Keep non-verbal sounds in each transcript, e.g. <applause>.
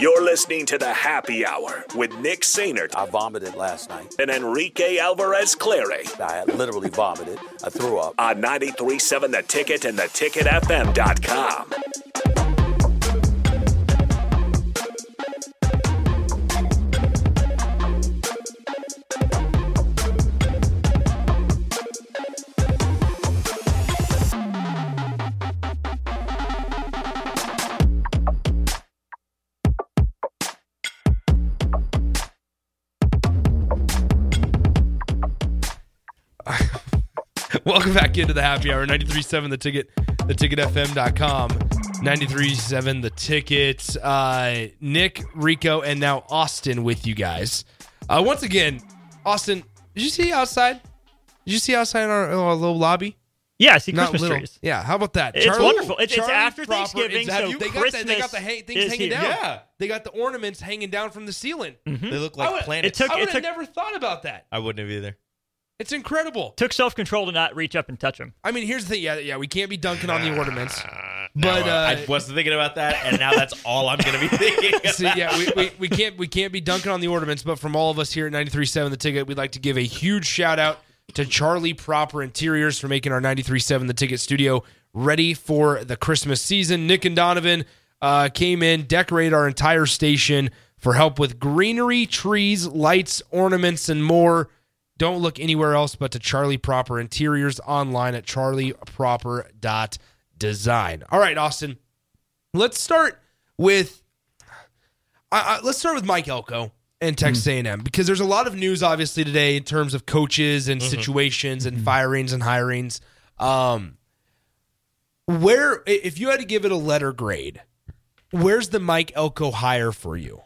You're listening to the Happy Hour with Nick Sainert I vomited last night. and Enrique Alvarez Clary I literally vomited. I threw up. on 93.7 The Ticket and theticketfm.com. Welcome back into the happy hour 93.7 the ticket the theticketfm.com 93.7 the ticket uh Nick Rico and now Austin with you guys uh once again Austin did you see outside did you see outside our, our little lobby Yeah, I see Not Christmas little. trees. yeah how about that It's wonderful. It's- it's after proper- Thanksgiving, it's- so they got the, they got the ha- things hanging here. down Yeah. they got the ornaments hanging down from the ceiling They look I like would- planets. It took- I would have took- never thought about that I wouldn't have either. It's incredible Took self control to not reach up and touch them. I mean here's the thing yeah yeah we can't be dunking on the ornaments No, but uh, I wasn't thinking about that, and now that's <laughs> all I'm going to be thinking. <laughs> See, yeah, we, we, we can't we can't be dunking on the ornaments, but from all of us here at 93.7 The Ticket, we'd like to give a huge shout out to Charlie Proper Interiors for making our 93.7 The Ticket studio ready for the Christmas season. Nick and Donovan uh, came in, decorated our entire station for help with greenery, trees, lights, ornaments, and more. Don't look anywhere else but to Charlie Proper Interiors online at charlieproper.design. All right, Austin, let's start with I, I, let's start with Mike Elko and Texas hmm. A&M because there's a lot of news obviously today in terms of coaches and mm-hmm. situations and mm-hmm. firings and hirings. Um, where if you had to give it a letter grade, where's the Mike Elko hire for you?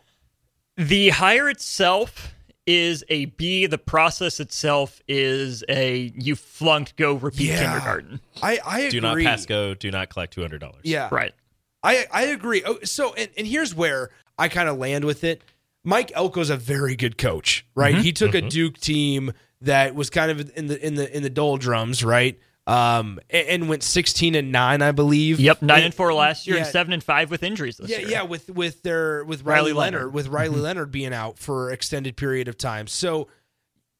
The hire itself is a B. The process itself is a you flunked, go repeat Yeah. kindergarten. I I agree. do not pass go. Do not collect two hundred dollars. Yeah, Right. I I agree. Oh, so and, and here's where I kind of land with it. Mike Elko's a very good coach, right? Mm-hmm. He took a mm-hmm. Duke team that was kind of in the in the in the doldrums, right? Um, and, and went 16 and nine, I believe. Yep. Nine and four last year yeah. and seven and five with injuries this Yeah, year. yeah, with with their with Riley, Riley Leonard, Leonard. with Riley mm-hmm. Leonard being out for extended period of time. So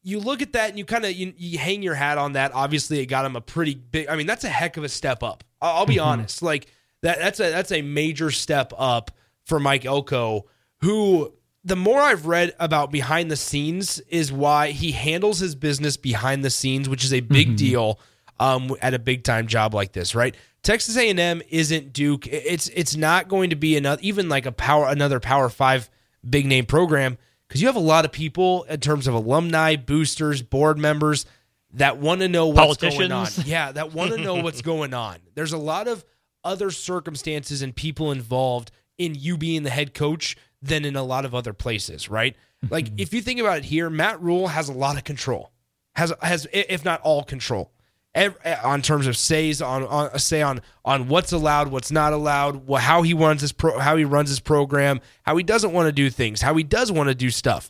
you look at that and you kind of you, you hang your hat on that. Obviously, it got him a pretty big. I mean, that's a heck of a step up. I'll, I'll be mm-hmm. honest. Like that that's a that's a major step up for Mike Elko, who the more I've read about behind the scenes is why he handles his business behind the scenes, which is a big mm-hmm. deal um, at a big time job like this, right? Texas A&M isn't Duke. It's it's not going to be another even like a power another Power Five big name program because you have a lot of people in terms of alumni, boosters, board members that want to know what's going on. Yeah, that want to know what's <laughs> going on. There's a lot of other circumstances and people involved in you being the head coach than in a lot of other places, right? Like <laughs> if you think about it here, Matt Rhule has a lot of control, has has if not all control, ev- eh, on terms of says on on say on on what's allowed, what's not allowed, how he runs his pro, how he runs his program, how he doesn't want to do things, how he does want to do stuff.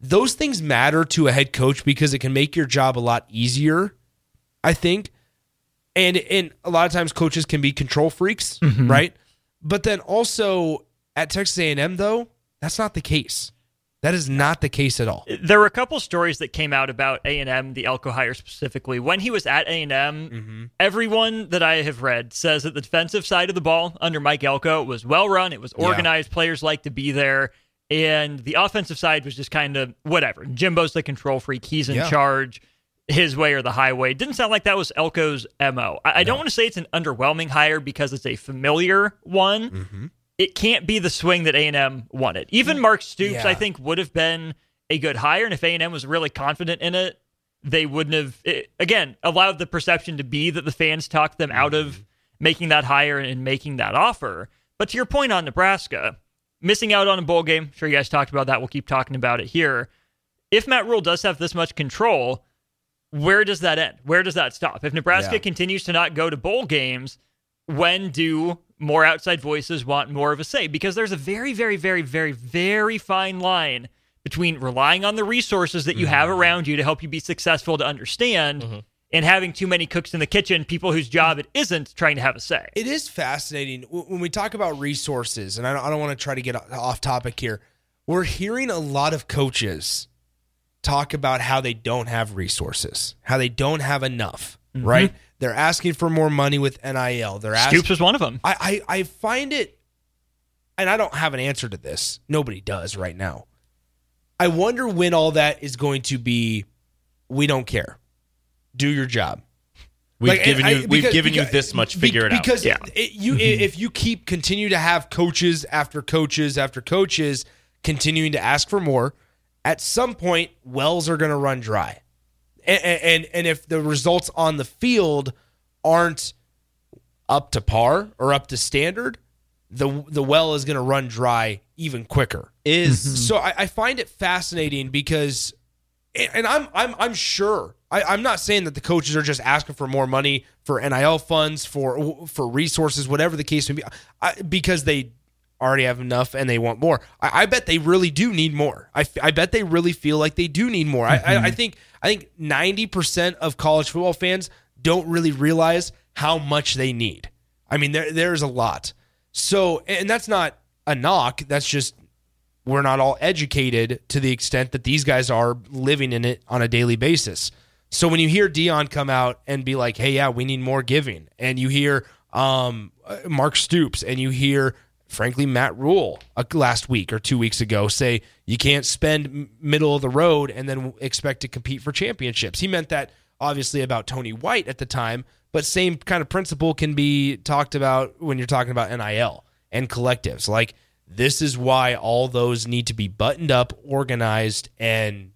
Those things matter to a head coach because it can make your job a lot easier. I think and and a lot of times coaches can be control freaks, mm-hmm. right? But then also at Texas A&M though, that's not the case. That is not the case at all. There were a couple stories that came out about A and M, the Elko hire specifically. When he was at A and M, everyone that I have read says that the defensive side of the ball under Mike Elko was well run. It was organized. Players liked to be there, and the offensive side was just kind of whatever. Jimbo's the control freak. He's in Yeah. charge. His way or the highway. Didn't sound like that was Elko's mo. I, I don't want to say it's an underwhelming hire because it's a familiar one Mm-hmm. It can't be the swing that A&M wanted. Even mm. Mark Stoops, Yeah. I think, would have been a good hire, and if A&M was really confident in it, they wouldn't have. It, again, allowed the perception to be that the fans talked them out of mm-hmm. making that hire and making that offer. But to your point on Nebraska, missing out on a bowl game, sure you guys talked about that. We'll keep talking about it here. If Matt Rhule does have this much control, where does that end? Where does that stop? If Nebraska Yeah. continues to not go to bowl games, when do more outside voices want more of a say? Because there's a very, very, very, very, very fine line between relying on the resources that you mm-hmm. have around you to help you be successful to understand mm-hmm. and having too many cooks in the kitchen, people whose job it isn't trying to have a say. It is fascinating when we talk about resources, and I don't, I don't want to try to get off topic here. We're hearing a lot of coaches talk about how they don't have resources, how they don't have enough, mm-hmm. right? They're asking for more money with NIL. They're asking. Stoops was one of them. I, I I find it, and I don't have an answer to this. Nobody does right now. I wonder when all that is going to be. We don't care. Do your job. We've Like, given I- you we've because- you this much. Figure it out. because Yeah. it- you mm-hmm. if you keep continue to have coaches after coaches after coaches continuing to ask for more, at some point wells are going to run dry, and, and and if the results on the field aren't up to par or up to standard, the the well is going to run dry even quicker. Is mm-hmm. So I, I find it fascinating because, and I'm I'm I'm sure I, I'm not saying that the coaches are just asking for more money for NIL funds for for resources, whatever the case may be, I, because they already have enough and they want more. I, I bet they really do need more. I, I bet they really feel like they do need more. I, I, I think I think ninety percent of college football fans don't really realize how much they need. I mean, there there's a lot. So, and that's not a knock. That's just we're not all educated to the extent that these guys are living in it on a daily basis. So when you hear Deion come out and be like, "Hey, yeah, we need more giving," and you hear um, uh, Mark Stoops and you hear, frankly, Matt Rhule uh, last week or two weeks ago say you can't spend middle of the road and then expect to compete for championships. He meant that obviously about Tony White at the time, but same kind of principle can be talked about when you're talking about NIL and collectives. Like this is why all those need to be buttoned up, organized, and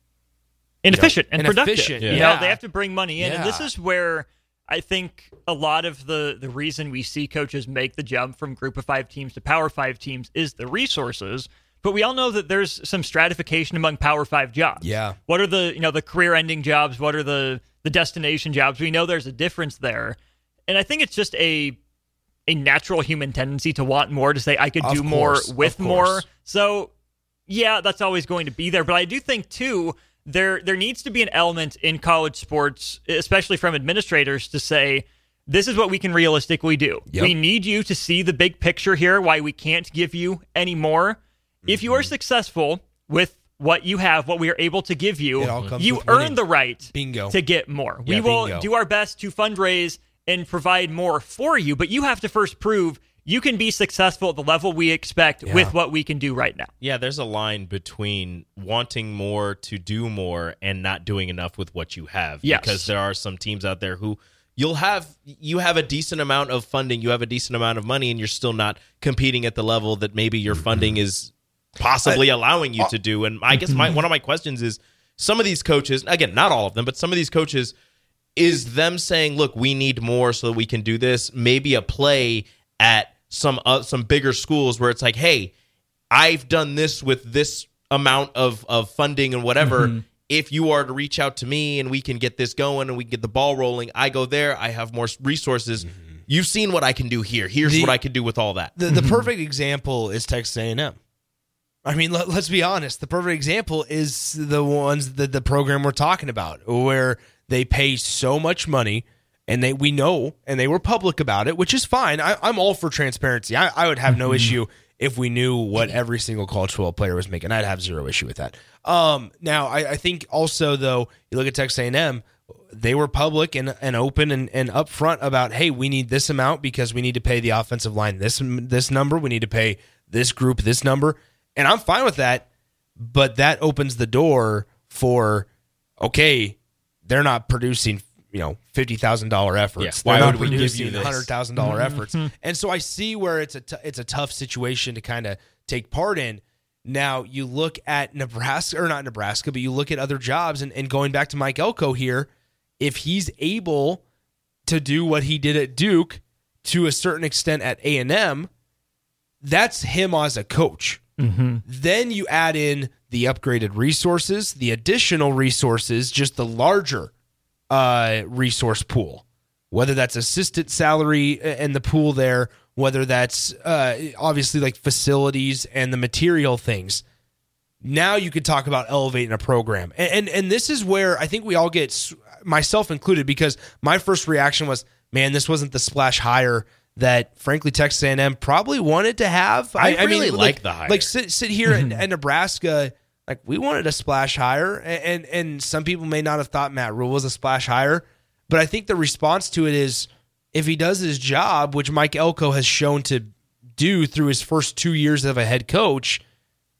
inefficient you know, and, and productive. efficient, You yeah. know, they have to bring money in, and this is where I think a lot of the the reason we see coaches make the jump from group of five teams to power five teams is the resources. But we all know that there's some stratification among power five jobs. Yeah. What are the you know the career ending jobs? What are the the destination jobs? We know there's a difference there, and I think it's just a a natural human tendency to want more to say I could Of do more with more. So yeah, that's always going to be there. But I do think too there there needs to be an element in college sports, especially from administrators, to say this is what we can realistically do. Yep. We need you to see the big picture here. Why we can't give you any more. If you are Mm-hmm. successful with what you have, what we are able to give you, It all comes you earn winning. the right Bingo. to get more. we will bingo. do our best to fundraise and provide more for you, but you have to first prove you can be successful at the level we expect Yeah. with what we can do right now. yeah, there's a line between wanting more to do more and not doing enough with what you have. Yes. Because there are some teams out there who you'll have you have a decent amount of funding, you have a decent amount of money, and you're still not competing at the level that maybe your funding is possibly uh, allowing you to do. And I guess my one of my questions is some of these coaches, again, not all of them, but some of these coaches is them saying, "Look, we need more so that we can do this." Maybe a play at some uh, some bigger schools where it's like, "Hey, I've done this with this amount of of funding and whatever. Mm-hmm. If you are to reach out to me and we can get this going and we can get the ball rolling, I go there. I have more resources. Mm-hmm. You've seen what I can do here. Here's The- what I can do with all that. the, the mm-hmm. perfect example is Texas A&M. I mean, let, us be honest. The perfect example is the ones that the program we're talking about, where they pay so much money, and they we know, and they were public about it, which is fine. I, I'm all for transparency. I, I would have no issue if we knew what every single college football player was making. I'd have zero issue with that. Um, now I, I think also though you look at Texas A&M, they were public and, and open and, and upfront about hey we need this amount because we need to pay the offensive line this this number we need to pay this group this number and I'm fine with that but that opens the door for okay they're not producing you know fifty thousand dollar efforts. Yeah, why would we give you this? hundred thousand dollar efforts? And so I see where it's a t- it's a tough situation to kind of take part in. Now you look at Nebraska or not Nebraska, but you look at other jobs and, and going back to Mike Elko here, if he's able to do what he did at Duke to a certain extent at A and M, that's him as a coach. Then you add in the upgraded resources, the additional resources, just the larger uh, resource pool, whether that's assistant salary and the pool there, whether that's uh, obviously like facilities and the material things. Now you could talk about elevating a program, and and, and this is where I think we all get, myself included, because my first reaction was, man, this wasn't the splash hire that frankly Texas A&M probably wanted to have. I really like the hire. Like sit sit here in, <laughs> in Nebraska, like we wanted a splash hire, and, and and some people may not have thought Matt Rhule was a splash hire, but I think the response to it is if he does his job, which Mike Elko has shown to do through his first two years of a head coach,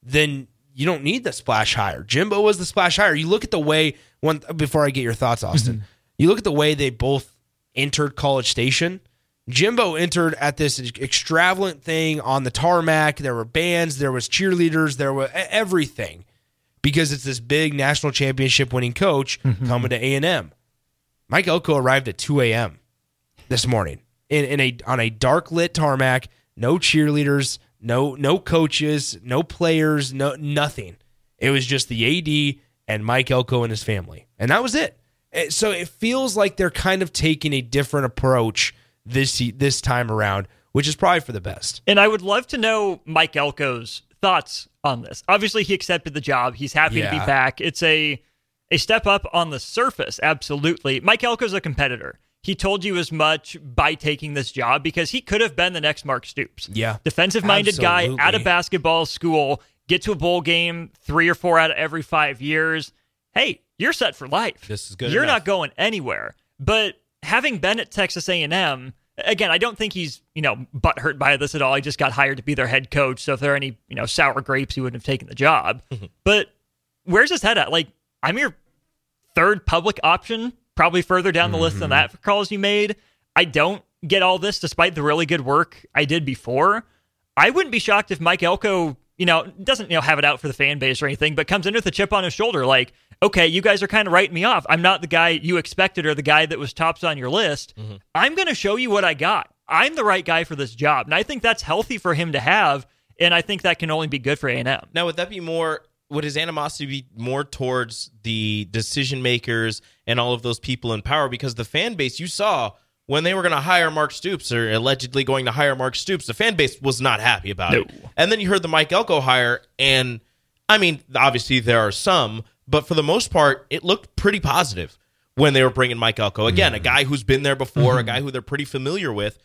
then you don't need the splash hire. Jimbo was the splash hire. You look at the way one before I get your thoughts, Austin. Mm-hmm. You look at the way they both entered College Station. Jimbo entered at this extravagant thing on the tarmac. There were bands, there was cheerleaders, there was everything because it's this big national championship winning coach mm-hmm. coming to A and M. Mike Elko arrived at 2 a.m. this morning in, in a on a dark lit tarmac, no cheerleaders, no no coaches, no players, no nothing. It was just the AD and Mike Elko and his family, and that was it. So it feels like they're kind of taking a different approach this this time around, which is probably for the best. And I would love to know Mike Elko's thoughts on this. Obviously, he accepted the job. He's happy to be back. It's a a step up on the surface, absolutely. Mike Elko's a competitor. He told you as much by taking this job because he could have been the next Mark Stoops. Yeah. Defensive minded guy out of basketball school, get to a bowl game three or four out of every five years. Hey, you're set for life. This is good You're enough. not going anywhere. But having been at Texas A&M, again, I don't think he's you know butthurt by this at all. He just got hired to be their head coach. So if there are any you know sour grapes, he wouldn't have taken the job. Mm-hmm. but where's his head at? Like I'm your third public option, probably further down the list than mm-hmm. that for calls you made. I don't get all this despite the really good work I did before. I wouldn't be shocked if Mike Elko, you know, doesn't you know have it out for the fan base or anything, but comes in with a chip on his shoulder, like, okay, you guys are kind of writing me off. I'm not the guy you expected or the guy that was tops on your list. Mm-hmm. I'm going to show you what I got. I'm the right guy for this job, and I think that's healthy for him to have, and I think that can only be good for A and M. Now, would that be more? Would his animosity be more towards the decision makers and all of those people in power? Because the fan base you saw when they were going to hire Mark Stoops or allegedly going to hire Mark Stoops, the fan base was not happy about it. And then you heard the Mike Elko hire, and I mean, obviously there are some, but for the most part, it looked pretty positive when they were bringing Mike Elko. Again, a mm. guy who's been there before, a mm-hmm. guy who they're pretty familiar with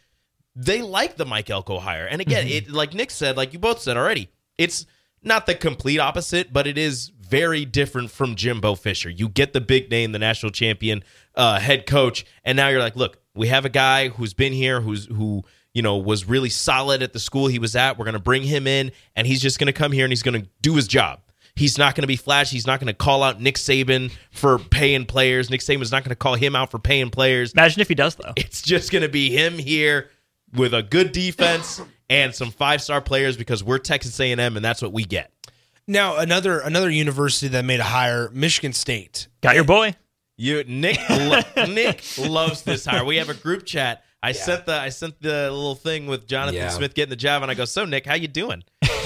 they like the Mike Elko hire. And again, mm-hmm. it like Nick said, like you both said already, it's not the complete opposite, but it is very different from Jimbo Fisher. You get the big name, the national champion uh, head coach, and now you're like, look, we have a guy who's been here, who's who you know was really solid at the school he was at. We're going to bring him in, and he's just going to come here and he's going to do his job. He's not going to be flashy. He's not going to call out Nick Saban for paying players. Nick Saban's not going to call him out for paying players. Imagine if he does though. It's just going to be him here with a good defense and some five star players because we're Texas A&M and that's what we get. Now another another university that made a hire, Michigan State. Got your boy. You Nick lo- <laughs> Nick loves this hire. We have a group chat. I sent the I sent the little thing with Jonathan Yeah. Smith getting the job, and I go, "So Nick, how you doing?"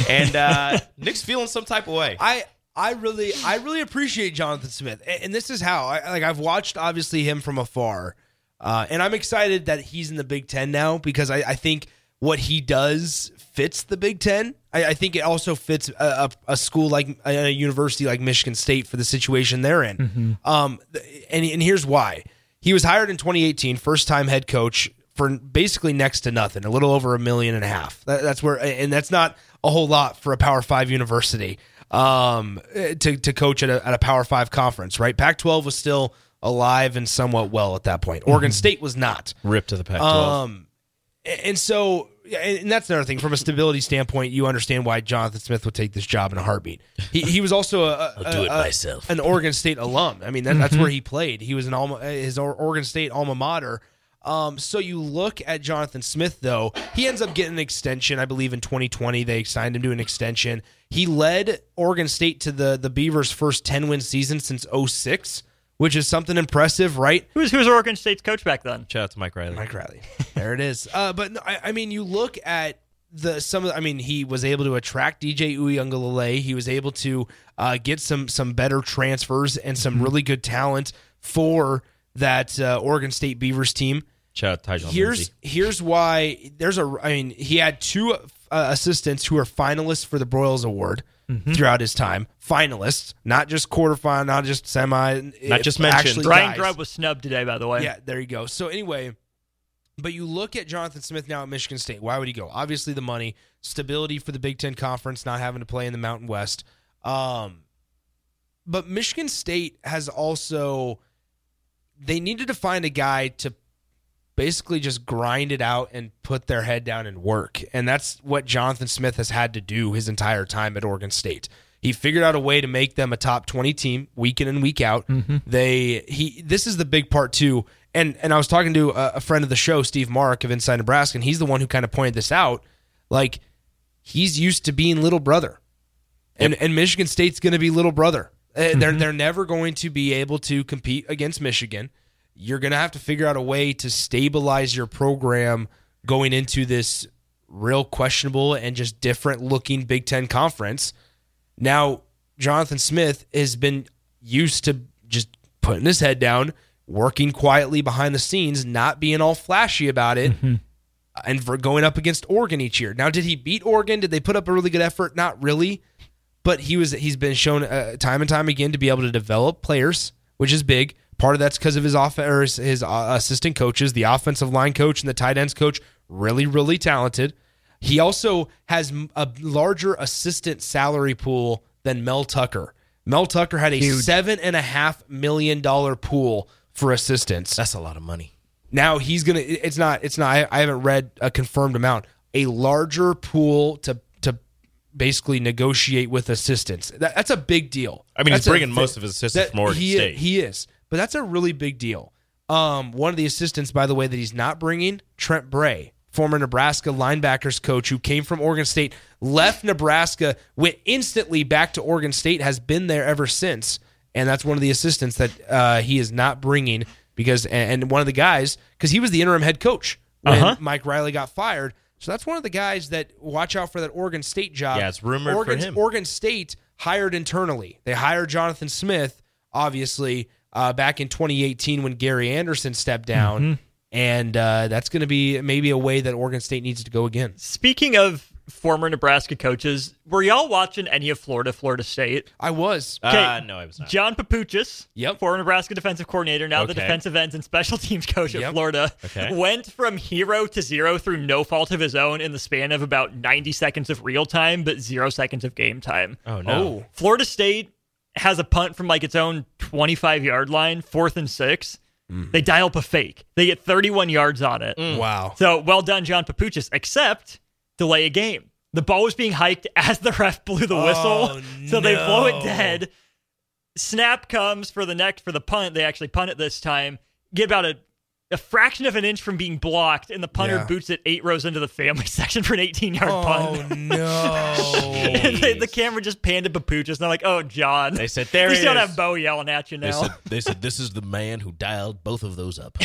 And uh, <laughs> Nick's feeling some type of way. I I really I really appreciate Jonathan Smith, and, and this is how I like I've watched obviously him from afar, uh, and I'm excited that he's in the Big Ten now because I, I think what he does fits the Big Ten. I, I think it also fits a, a, a school like a, a university like Michigan State for the situation they're in. Um, and and here's why he was hired in 2018, first time head coach for basically next to nothing, a little over a million and a half. That, that's where, and that's not a whole lot for a Power Five university um, to to coach at a, at a Power Five conference, right? Pac-12 was still alive and somewhat well at that point. Oregon State was not. ripped to the Pac-12. Um, and so, and that's another thing from a stability standpoint. You understand why Jonathan Smith would take this job in a heartbeat. He, he was also a, <laughs> a, do it a- myself. an Oregon State alum. I mean, that, that's where he played. He was an alma, his Oregon State alma mater. Um, so you look at Jonathan Smith, though he ends up getting an extension. I believe in 2020 they signed him to an extension. He led Oregon State to the the Beavers' first 10 win season since 06, which is something impressive, right? Who's who's Oregon State's coach back then? Shout out to Mike Riley. Mike Riley. There it is. Uh, but no, I, I mean, you look at the some of. the- I mean, he was able to attract DJ Uiagalelei. He was able to uh, get some some better transfers and some really good talent for that uh, Oregon State Beavers team. Shout out to Tyjon Here's Lindsey. here's why there's a. I mean, he had two uh, assistants who are finalists for the Broyles Award. Throughout his time, finalists, not just quarterfinal, not just semi, Not just if mentioned. actually Brian guys. Grubb was snubbed today, by the way. Yeah, there you go. So anyway, but you look at Jonathan Smith now at Michigan State. Why would he go? Obviously, the money, stability for the Big Ten Conference, not having to play in the Mountain West. Um, but Michigan State has also they needed to find a guy to basically just grind it out and put their head down and work. And that's what Jonathan Smith has had to do his entire time at Oregon State. He figured out a way to make them a top 20 team week in and week out. Mm-hmm. They he this is the big part too. And and I was talking to a, a friend of the show, Steve Marik of Inside Nebraska, and he's the one who kind of pointed this out. Like he's used to being little brother. And and Michigan State's going to be little brother. Uh, They're they're never going to be able to compete against Michigan. You're going to have to figure out a way to stabilize your program going into this real questionable and just different looking Big 10 conference. Now, Jonathan Smith has been used to just putting his head down, working quietly behind the scenes, not being all flashy about it and for going up against Oregon each year. Now, did he beat Oregon? Did they put up a really good effort? Not really, but he was he's been shown uh, time and time again to be able to develop players, which is big. Part of that's because of his off or his, his uh, assistant coaches, the offensive line coach and the tight ends coach, really really talented. He also has a larger assistant salary pool than Mel Tucker. Mel Tucker had a seven and a half million dollar pool for assistants. That's a lot of money. Now he's gonna. It's not. It's not. I, I haven't read a confirmed amount. A larger pool to to basically negotiate with assistants. That, that's a big deal. I mean, he's That's a bringing thi- most of his assistants that- from Oregon he, State. He is, but that's a really big deal. Um, one of the assistants, by the way, that he's not bringing, Trent Bray, former Nebraska linebackers coach who came from Oregon State, left Nebraska, went instantly back to Oregon State, has been there ever since, and that's one of the assistants that uh, he is not bringing because, and, and one of the guys because he was the interim head coach when Uh-huh. Mike Riley got fired. So that's one of the guys that watch out for that Oregon State job. Yeah, it's rumored for Oregon, him. Oregon State hired internally. They hired Jonathan Smith, obviously, uh, back in 2018 when Gary Anderson stepped down. Mm-hmm. And uh, that's going to be maybe a way that Oregon State needs to go again. Speaking of former Nebraska coaches, were y'all watching any of Florida, Florida State? I was. Okay. Uh, no, I was not. John Papuchis, Yep. former Nebraska defensive coordinator, now the defensive ends and special <laughs> teams coach Yep. at Florida, Okay. went from hero to zero through no fault of his own in the span of about 90 seconds of real time, but zero seconds of game time. oh no. Florida State has a punt from like its own 25 yard line, fourth and six. They dial up a fake. They get 31 yards on it. Wow. So well done, John Papuchis, except delay a game. The ball was being hiked <laughs> as the ref blew the whistle. Oh, <laughs> so they blow it dead. Snap comes for the next for the punt. They actually punt it this time. Get about a, a fraction of an inch from being blocked, and the punter Yeah. boots it eight rows into the family <laughs> section for an 18 yard Oh, punt. Oh, no. And the, the camera just panned to Papuchis, and they're like, "Oh, John." They said, "There you he still have Bo yelling at you They now. said, they said this is the man who dialed both of those up.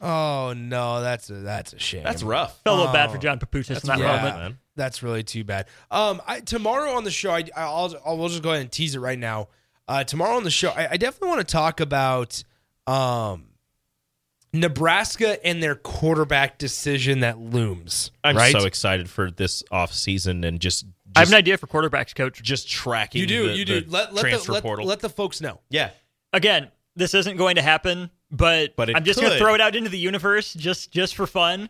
Oh, no. That's a, that's a shame. That's rough. Felt a little bad Oh. for John Papuchis in that yeah. moment. man. That's really too bad. Um, I, tomorrow on the show, I, I'll, I'll we'll just go ahead and tease it right now. Uh, tomorrow on the show, I, I definitely want to talk about um, Nebraska and their quarterback decision that looms. I'm right? so excited for this off season and just, just I have an idea for quarterbacks, coach. just tracking. You do, the- you do. the Let, let, transfer the, let, portal. let the folks know. yeah, Again, this isn't going to happen, but, But I'm just going to throw it out into the universe just just for fun.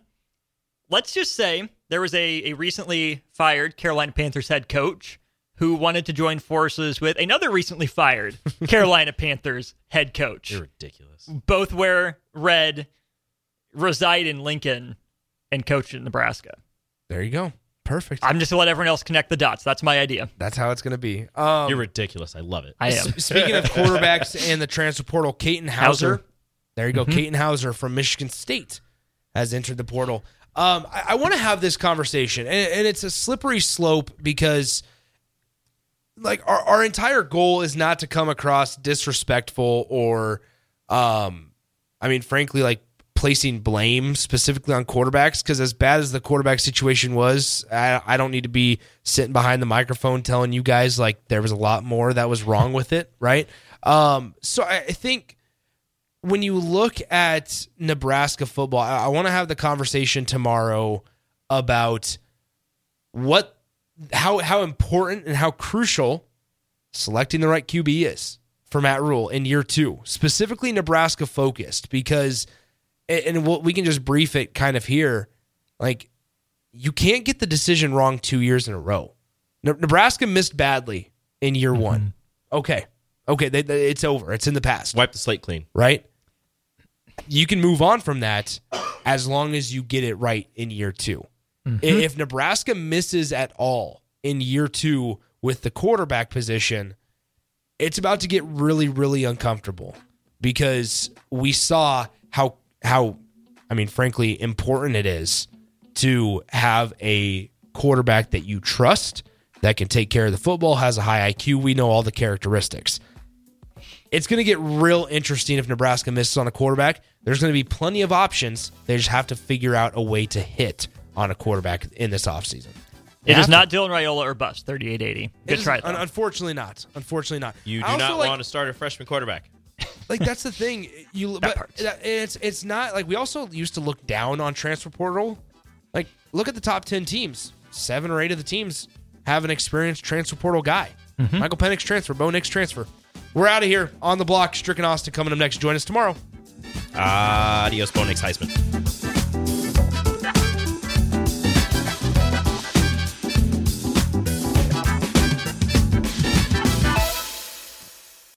Let's just say there was a, a recently fired Carolina Panthers head coach who wanted to join forces with another recently fired <laughs> Carolina Panthers head coach. You're ridiculous. Both wear red, reside in Lincoln, and coach in Nebraska. There you go. Perfect. I'm just gonna let everyone else connect the dots. That's my idea. That's how it's going to be. Um, You're ridiculous. I love it. I am. S- Speaking of <laughs> quarterbacks and the transfer portal, Katin Houser. Houser. There you go. Katin Houser from Michigan State has entered the portal. Um, I, I want to have this conversation, and, and it's a slippery slope because, like, our, our entire goal is not to come across disrespectful or, um, I mean, frankly, like placing blame specifically on quarterbacks. Because as bad as the quarterback situation was, I, I don't need to be sitting behind the microphone telling you guys like there was a lot more that was wrong with it, right? Um, so I, I think when you look at Nebraska football, I, I want to have the conversation tomorrow about what how how important and how crucial selecting the right QB is for Matt Rhule in year two, specifically Nebraska focused, because and what we can just brief it kind of here, like you can't get the decision wrong two years in a row. Ne- Nebraska missed badly in year mm-hmm. one. Okay, okay, they, they- it's over. It's in the past Wipe the slate clean. right? You can move on from that as long as you get it right in year 2 I- mm-hmm. If Nebraska misses at all in year two with the quarterback position, it's about to get really, really uncomfortable because we saw how how I mean, frankly, important it is to have a quarterback that you trust that can take care of the football, has a high IQ. We know all the characteristics it's going to get real interesting if Nebraska misses on a quarterback. There's going to be plenty of options. They just have to figure out a way to hit on a quarterback in this offseason. It have is to. not Dylan Raiola or bust. 3880. It Good is- try. though. un- unfortunately, not. Unfortunately, not. You do not like, want to start a freshman quarterback. <laughs> like that's the thing. You but part. that- it's it's not like we also used to look down on transfer portal. Like look at the top ten teams. Seven or eight of the teams have an experienced transfer portal guy. Mm-hmm. Michael Penix transfer, Bo Nix transfer. We're out of here on the block. Stricken Austin coming up next. Join us tomorrow. Adios, Bo Nix Heisman.